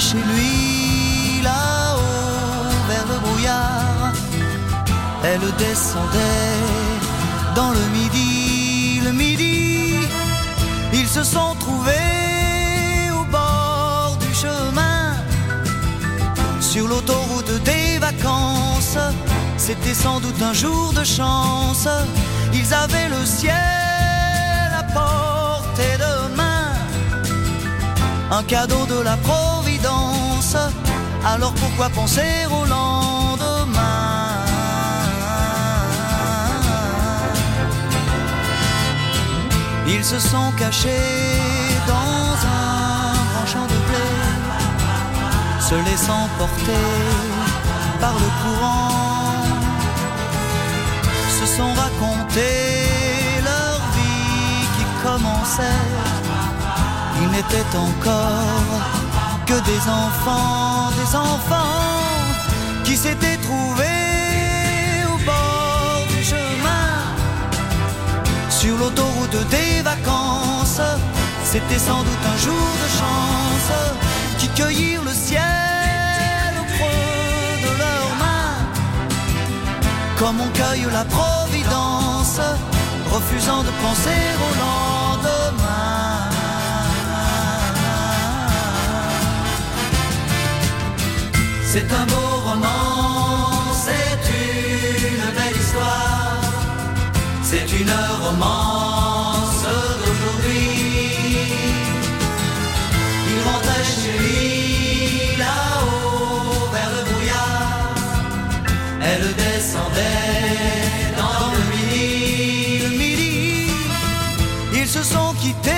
Chez lui là-haut vers le brouillard, elle descendait dans le midi, le midi, ils se sont trouvés au bord du chemin sur l'autoroute des vacances. C'était sans doute un jour de chance. Ils avaient le ciel à portée de main. Un cadeau de la Providence. Alors pourquoi penser au lendemain Ils se sont cachés dans un grand champ de blé se laissant porter par le courant, se sont racontés leur vie qui commençait. Ils n'étaient encore que des enfants, enfants qui s'étaient trouvés au bord du chemin, sur l'autoroute des vacances. C'était sans doute un jour de chance qui cueillirent le ciel au creux de leurs mains, comme on cueille la providence, refusant de penser au lendemain. C'est un beau roman, c'est une belle histoire, c'est une romance d'aujourd'hui. Il rentrait chez lui là-haut vers le brouillard, Elle descendait dans le midi. Midi, ils se sont quittés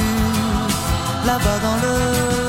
là-bas dans le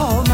call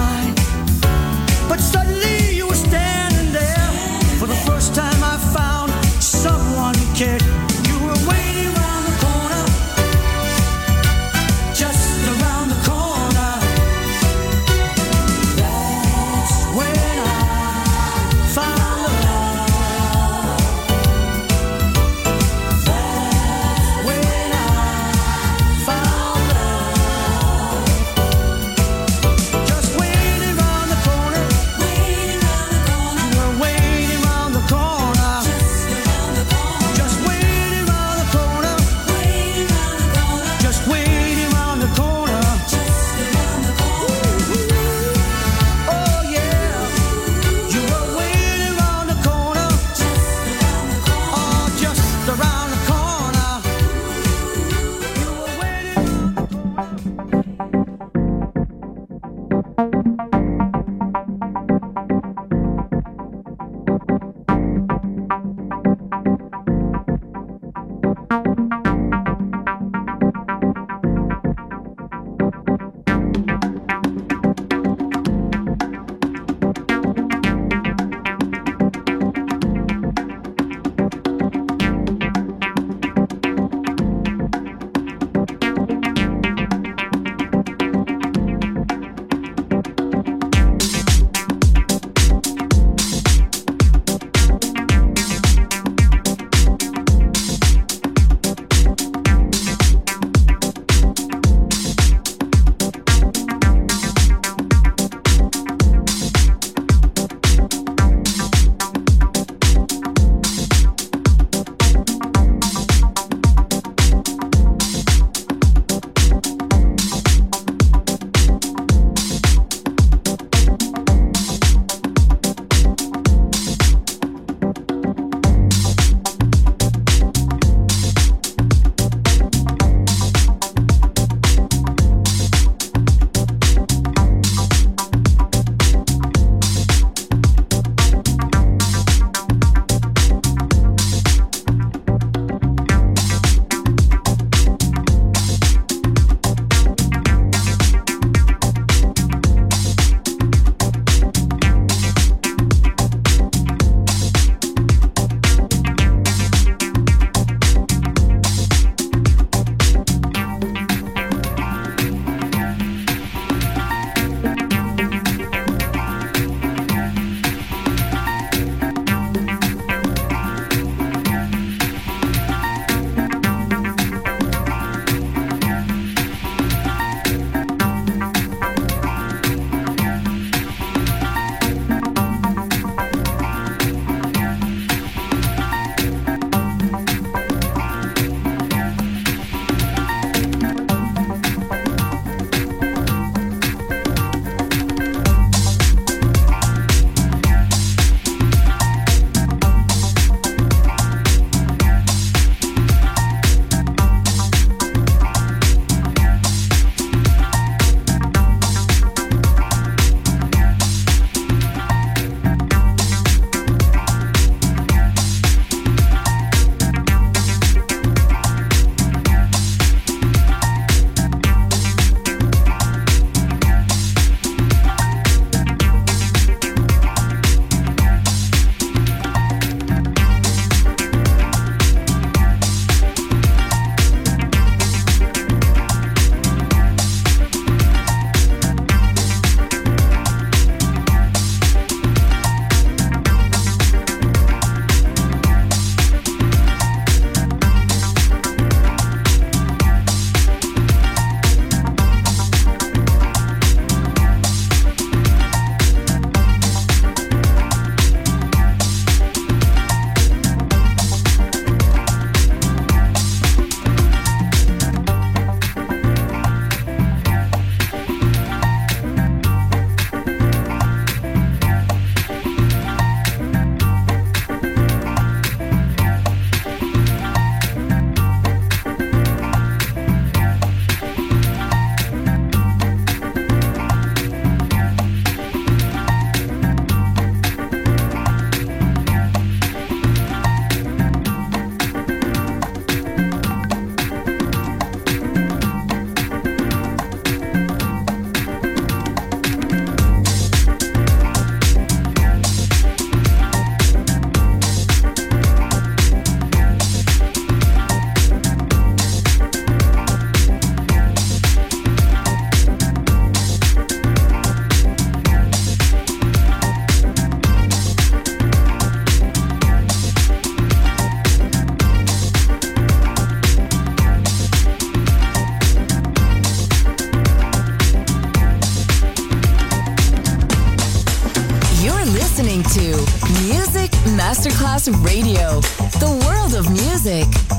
music.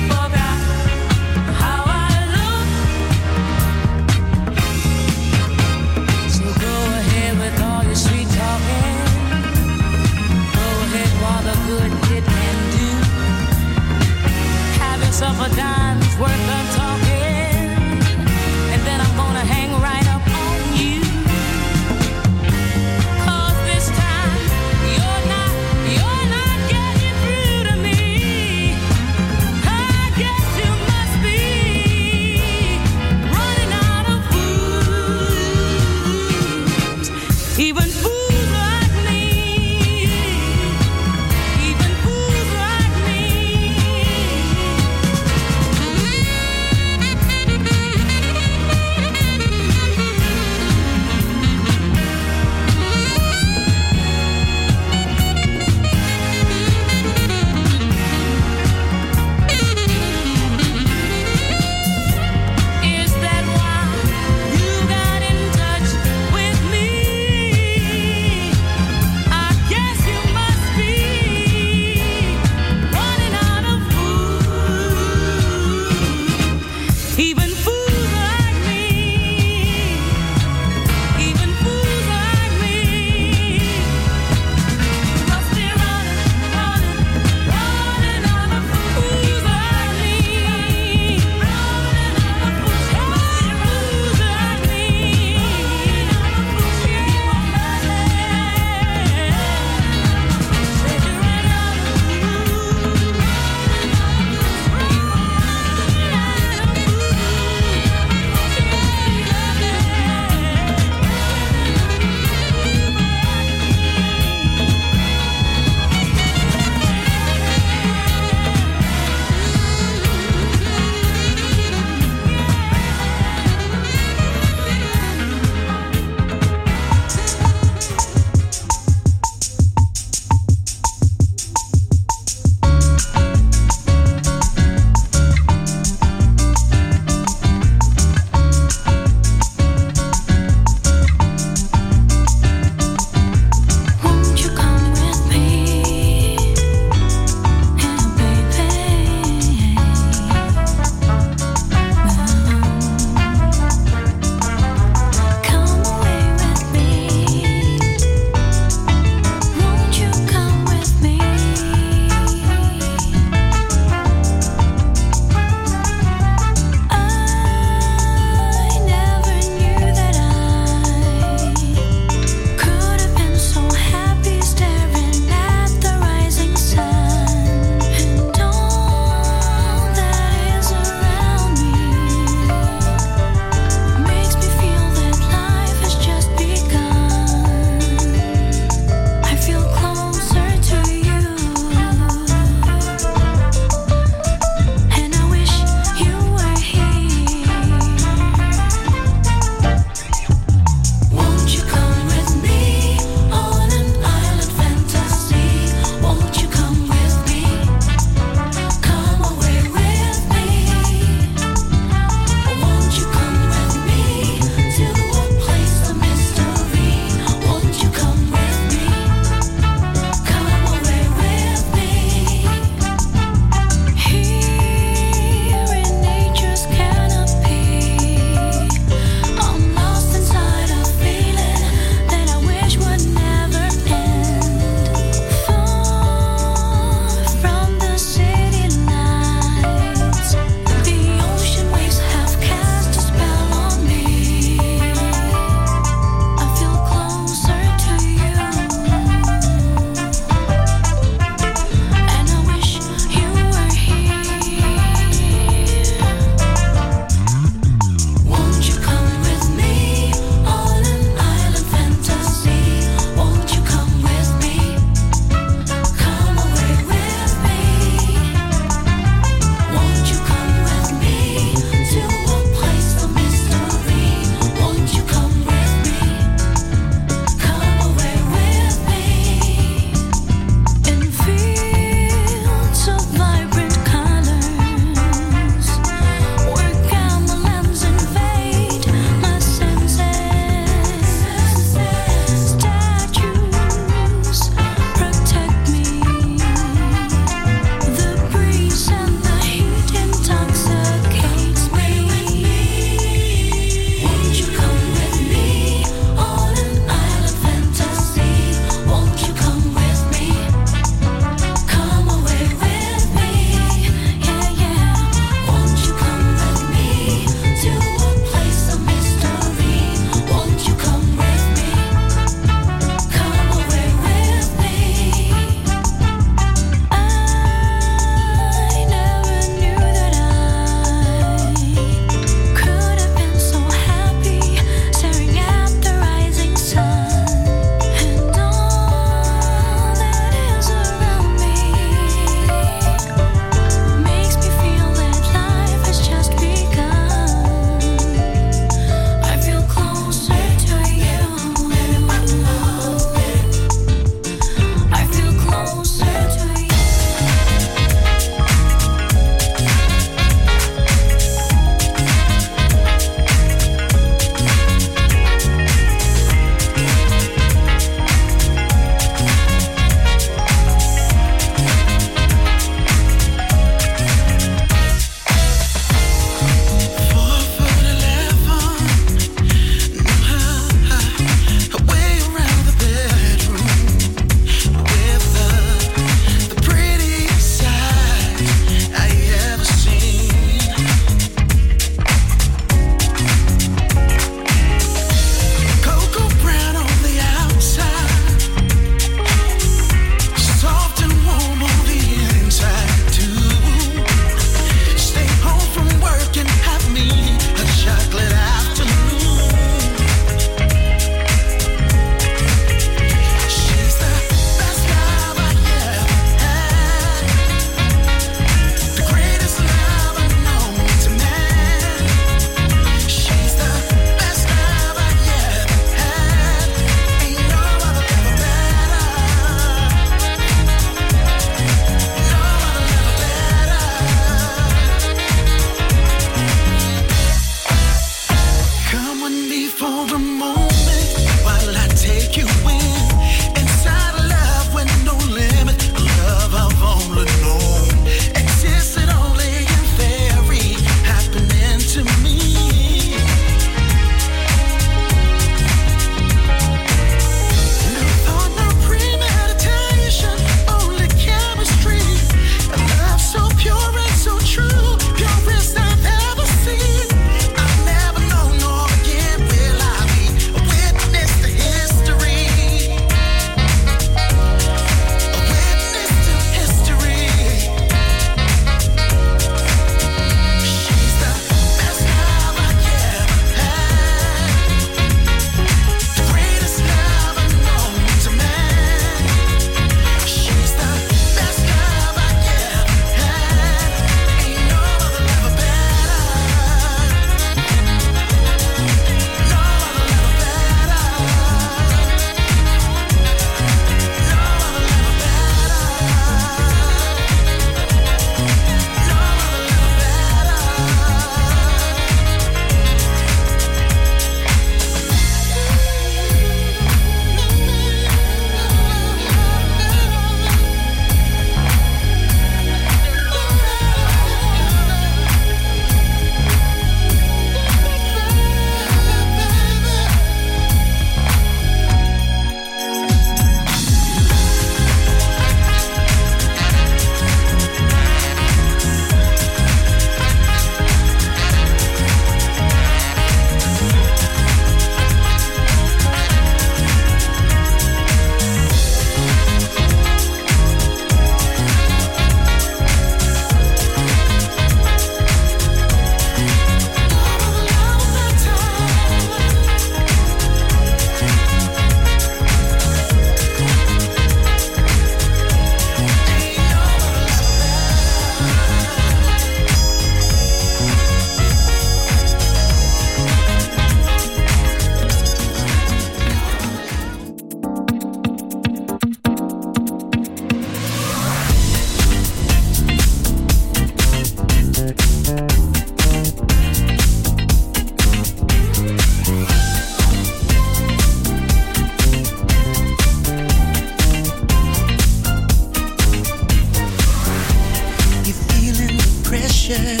share.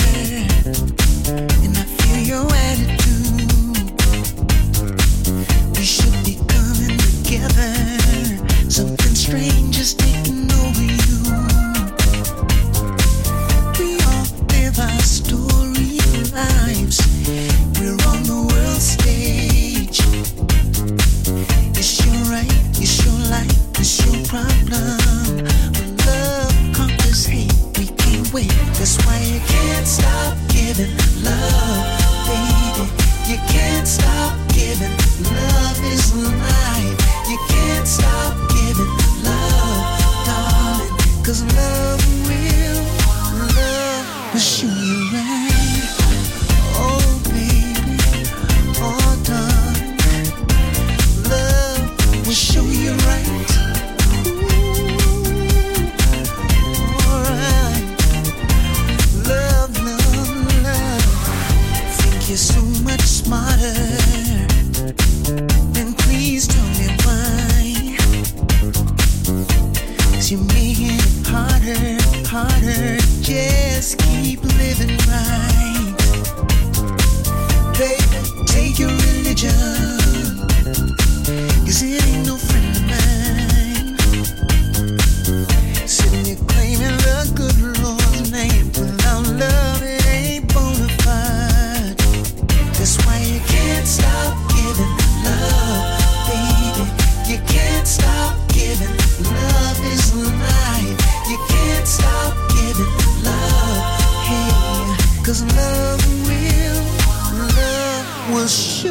我是